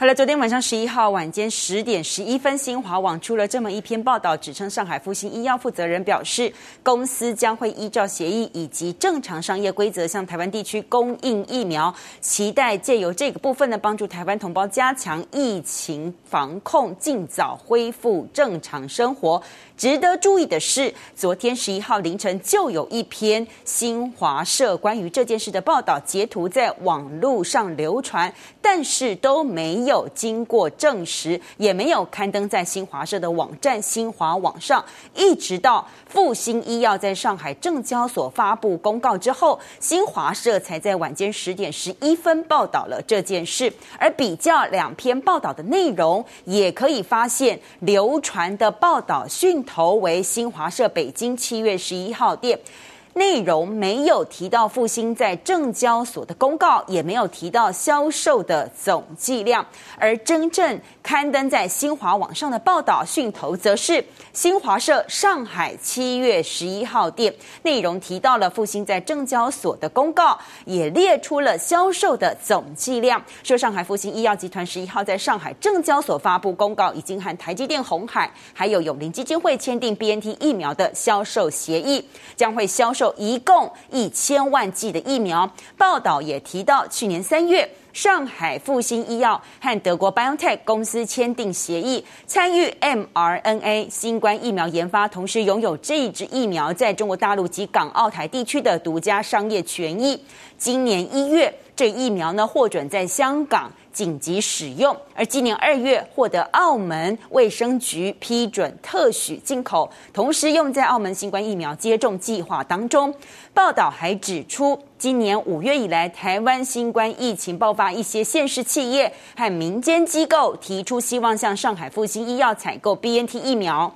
好了，昨天晚上十一号晚间十点十一分，新华网出了这么一篇报道，指称上海复星医药负责人表示，公司将会依照协议以及正常商业规则，向台湾地区供应疫苗，期待借由这个部分呢，帮助台湾同胞加强疫情防控，尽早恢复正常生活。值得注意的是，昨天十一号凌晨就有一篇新华社关于这件事的报道截图在网络上流传，但是都没有经过证实，也没有刊登在新华社的网站新华网上。一直到复星医药在上海证交所发布公告之后，新华社才在晚间十点十一分报道了这件事。而比较两篇报道的内容，也可以发现流传的报道讯。头为新华社北京七月十一号电。内容没有提到复星在证交所的公告，也没有提到销售的总计量，而真正刊登在新华网上的报道讯头，则是新华社上海七月十一号电，内容提到了复星在证交所的公告，也列出了销售的总计量，说上海复星医药集团十一号在上海证交所发布公告，已经和台积电、红海还有永林基金会签订 BNT 疫苗的销售协议，将会销售。一共一千万剂的疫苗。报道也提到，去年三月，上海复星医药和德国 BioNTech 公司签订协议，参与 mRNA 新冠疫苗研发，同时拥有这一支疫苗在中国大陆及港澳台地区的独家商业权益。今年一月，这疫苗呢获准在香港紧急使用，而今年二月获得澳门卫生局批准特许进口，同时用在澳门新冠疫苗接种计划当中。报道还指出，今年五月以来，台湾新冠疫情爆发，一些县市企业和民间机构提出希望向上海复星医药采购 BNT 疫苗。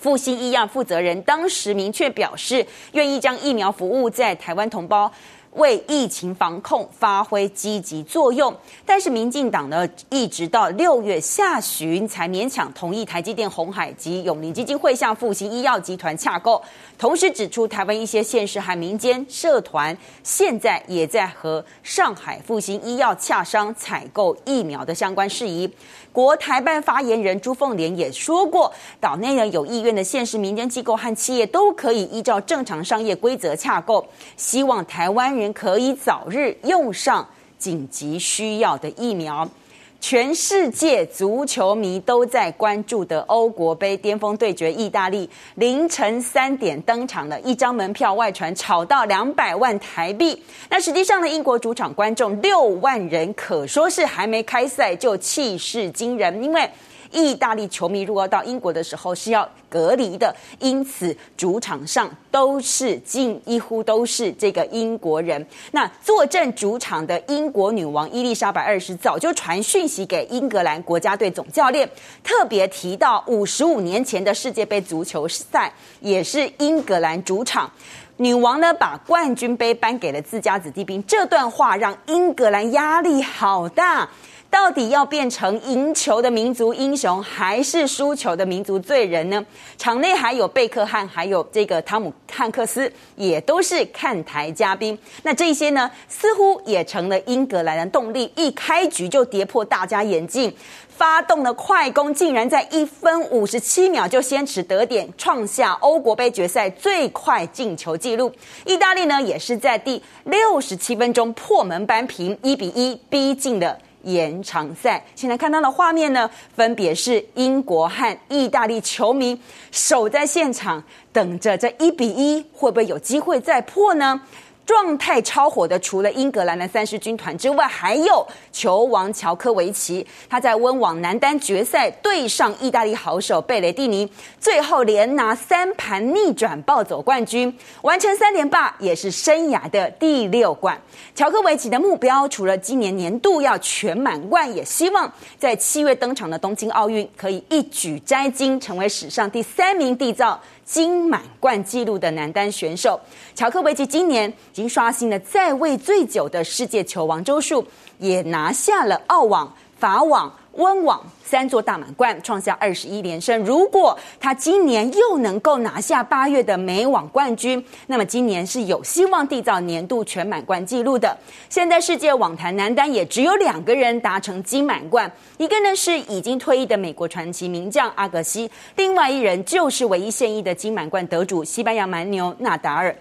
复星医药负责人当时明确表示，愿意将疫苗服务在台湾同胞。为疫情防控发挥积极作用，但是民进党呢，一直到六月下旬才勉强同意台积电、鸿海及永龄基金会向复星医药集团洽购。同时指出，台湾一些县市和民间社团现在也在和上海复星医药洽商采购疫苗的相关事宜。国台办发言人朱凤莲也说过，岛内呢有意愿的县市民间机构和企业都可以依照正常商业规则洽购，希望台湾人可以早日用上紧急需要的疫苗。全世界足球迷都在关注的欧国杯巅峰对决，意大利凌晨三点登场了，一张门票外传炒到两百万台币。那实际上呢，英国主场观众六万人，可说是还没开赛就气势惊人，因为。意大利球迷如果到英国的时候是要隔离的，因此主场上都是近几乎都是这个英国人。那坐镇主场的英国女王伊丽莎白二世早就传讯息给英格兰国家队总教练，特别提到五十五年前的世界杯足球赛也是英格兰主场，女王呢把冠军杯颁给了自家子弟兵。这段话让英格兰压力好大。到底要变成赢球的民族英雄，还是输球的民族罪人呢？场内还有贝克汉，还有这个汤姆汉克斯，也都是看台嘉宾。那这些呢，似乎也成了英格兰的动力。一开局就跌破大家眼镜，发动了快攻，竟然在一分五十七秒就先取得点，创下欧国杯决赛最快进球纪录。意大利呢，也是在第六十七分钟破门扳平，一比一逼近了。延长赛，现在看到的画面呢，分别是英国和意大利球迷守在现场，等着这一比一会不会有机会再破呢？状态超火的，除了英格兰的三狮军团之外，还有球王乔科维奇。他在温网男单决赛对上意大利好手贝雷蒂尼，最后连拿三盘逆转暴走冠军，完成三连霸，也是生涯的第六冠。乔科维奇的目标除了今年年度要全满贯，也希望在七月登场的东京奥运可以一举摘金，成为史上第三名缔造金满贯纪录的男单选手。乔科维奇今年已经刷新了在位最久的世界球王周数，也拿下了澳网法网。温网三座大满贯创下二十一连胜，如果他今年又能够拿下八月的美网冠军，那么今年是有希望缔造年度全满贯纪录的。现在世界网坛男单也只有两个人达成金满贯，一个呢是已经退役的美国传奇名将阿格西，另外一人就是唯一现役的金满贯得主西班牙蛮牛纳达尔。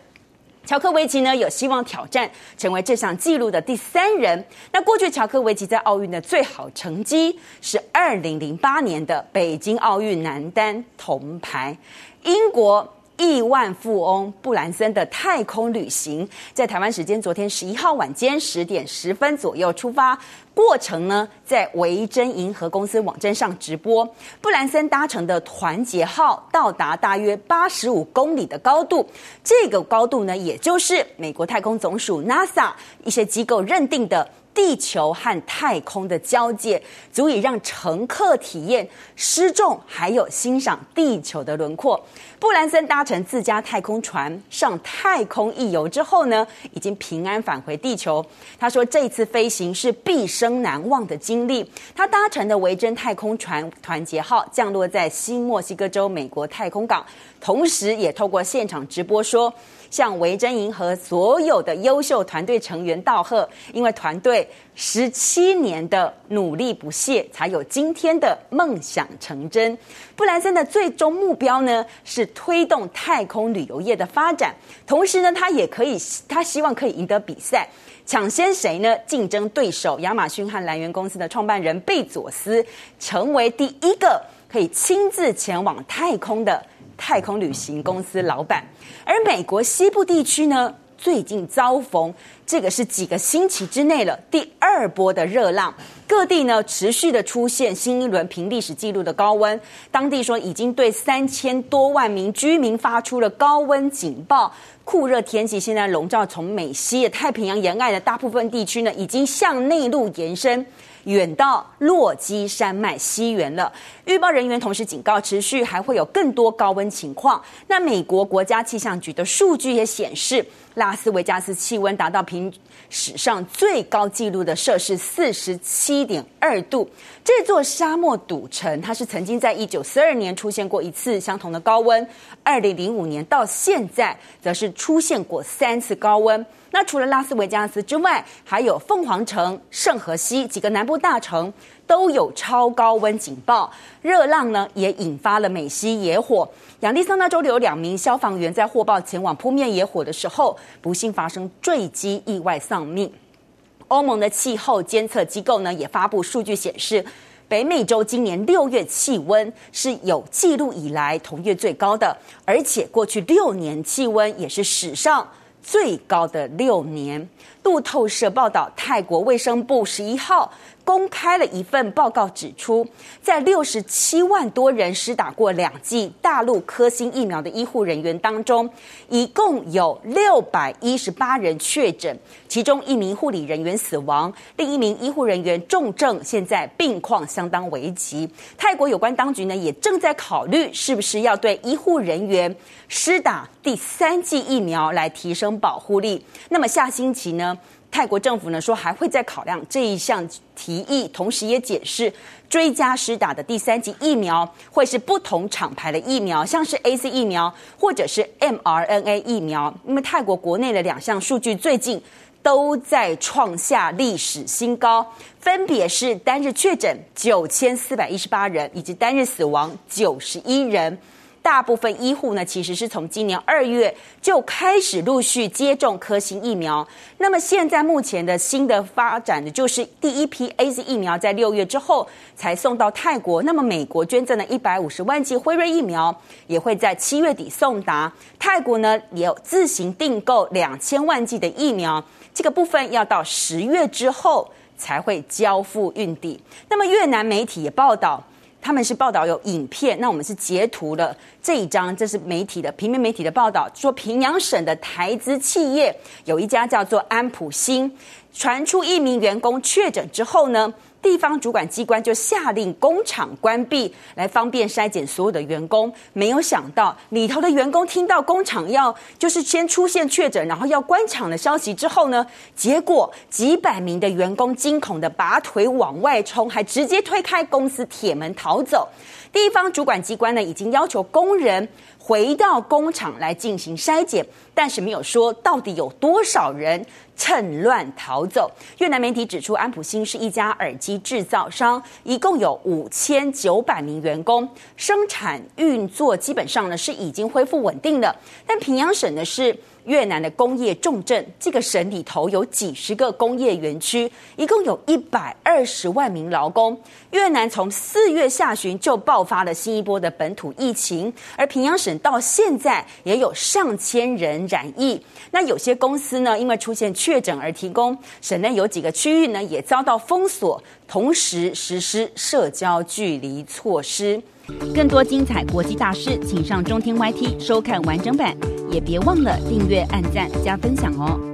乔科维奇呢有希望挑战成为这项纪录的第三人。那过去乔科维奇在奥运的最好成绩是二零零八年的北京奥运男单铜牌。英国。亿万富翁布兰森的太空旅行，在台湾时间昨天十一号晚间十点十分左右出发，过程呢在维珍银河公司网站上直播。布兰森搭乘的团结号到达大约八十五公里的高度，这个高度呢，也就是美国太空总署 NASA 一些机构认定的。地球和太空的交界，足以让乘客体验失重，还有欣赏地球的轮廓。布兰森搭乘自家太空船上太空一游之后呢，已经平安返回地球。他说，这次飞行是毕生难忘的经历。他搭乘的维珍太空船团结号降落在新墨西哥州美国太空港，同时也透过现场直播说。向维珍银河所有的优秀团队成员道贺，因为团队十七年的努力不懈，才有今天的梦想成真。布兰森的最终目标呢，是推动太空旅游业的发展，同时呢，他也可以，他希望可以赢得比赛，抢先谁呢？竞争对手亚马逊和蓝源公司的创办人贝佐斯，成为第一个可以亲自前往太空的。太空旅行公司老板，而美国西部地区呢，最近遭逢这个是几个星期之内了第二波的热浪，各地呢持续的出现新一轮平历史记录的高温，当地说已经对三千多万名居民发出了高温警报，酷热天气现在笼罩从美西的太平洋沿岸的大部分地区呢，已经向内陆延伸。远到落基山脉西缘了。预报人员同时警告，持续还会有更多高温情况。那美国国家气象局的数据也显示，拉斯维加斯气温达到平史上最高纪录的摄氏四十七点二度。这座沙漠赌城，它是曾经在一九四二年出现过一次相同的高温，二零零五年到现在则是出现过三次高温。那除了拉斯维加斯之外，还有凤凰城、圣荷西几个南部大城都有超高温警报。热浪呢，也引发了美西野火。亚利桑那州有两名消防员在获报前往扑灭野火的时候，不幸发生坠机意外丧命。欧盟的气候监测机构呢，也发布数据显示，北美洲今年六月气温是有记录以来同月最高的，而且过去六年气温也是史上。最高的六年，路透社报道，泰国卫生部十一号公开了一份报告，指出，在六十七万多人施打过两剂大陆科兴疫苗的医护人员当中，一共有六百一十八人确诊，其中一名护理人员死亡，另一名医护人员重症，现在病况相当危急。泰国有关当局呢，也正在考虑是不是要对医护人员施打第三剂疫苗来提升保护力。那么下星期呢？泰国政府呢说还会再考量这一项提议，同时也解释追加施打的第三剂疫苗会是不同厂牌的疫苗，像是 A C 疫苗或者是 mRNA 疫苗。那么泰国国内的两项数据最近都在创下历史新高，分别是单日确诊九千四百一十八人，以及单日死亡九十一人。大部分医护呢，其实是从今年二月就开始陆续接种科兴疫苗。那么现在目前的新的发展的，就是第一批 AZ 疫苗在六月之后才送到泰国。那么美国捐赠的一百五十万剂辉瑞疫苗，也会在七月底送达。泰国呢，也有自行订购两千万剂的疫苗，这个部分要到十月之后才会交付运抵。那么越南媒体也报道。他们是报道有影片，那我们是截图了这一张，这是媒体的平面媒体的报道，说平阳省的台资企业有一家叫做安普新，传出一名员工确诊之后呢，地方主管机关就下令工厂关闭，来方便筛检所有的员工。没有想到里头的员工听到工厂要就是先出现确诊，然后要关厂的消息之后呢，结果几百名的员工惊恐的拔腿往外冲，还直接推开公司铁门逃走。地方主管机关呢，已经要求工人回到工厂来进行筛检，但是没有说到底有多少人趁乱逃走。越南媒体指出，安普新是一家耳机制造商，一共有五千九百名员工，生产运作基本上呢是已经恢复稳定的。但平阳省呢是。越南的工业重镇，这个省里头有几十个工业园区，一共有一百二十万名劳工。越南从四月下旬就爆发了新一波的本土疫情，而平阳省到现在也有上千人染疫。那有些公司呢，因为出现确诊而提供，省内有几个区域呢也遭到封锁，同时实施社交距离措施。更多精彩国际大师，请上中天 YT 收看完整版。也别忘了订阅、按赞、加分享哦！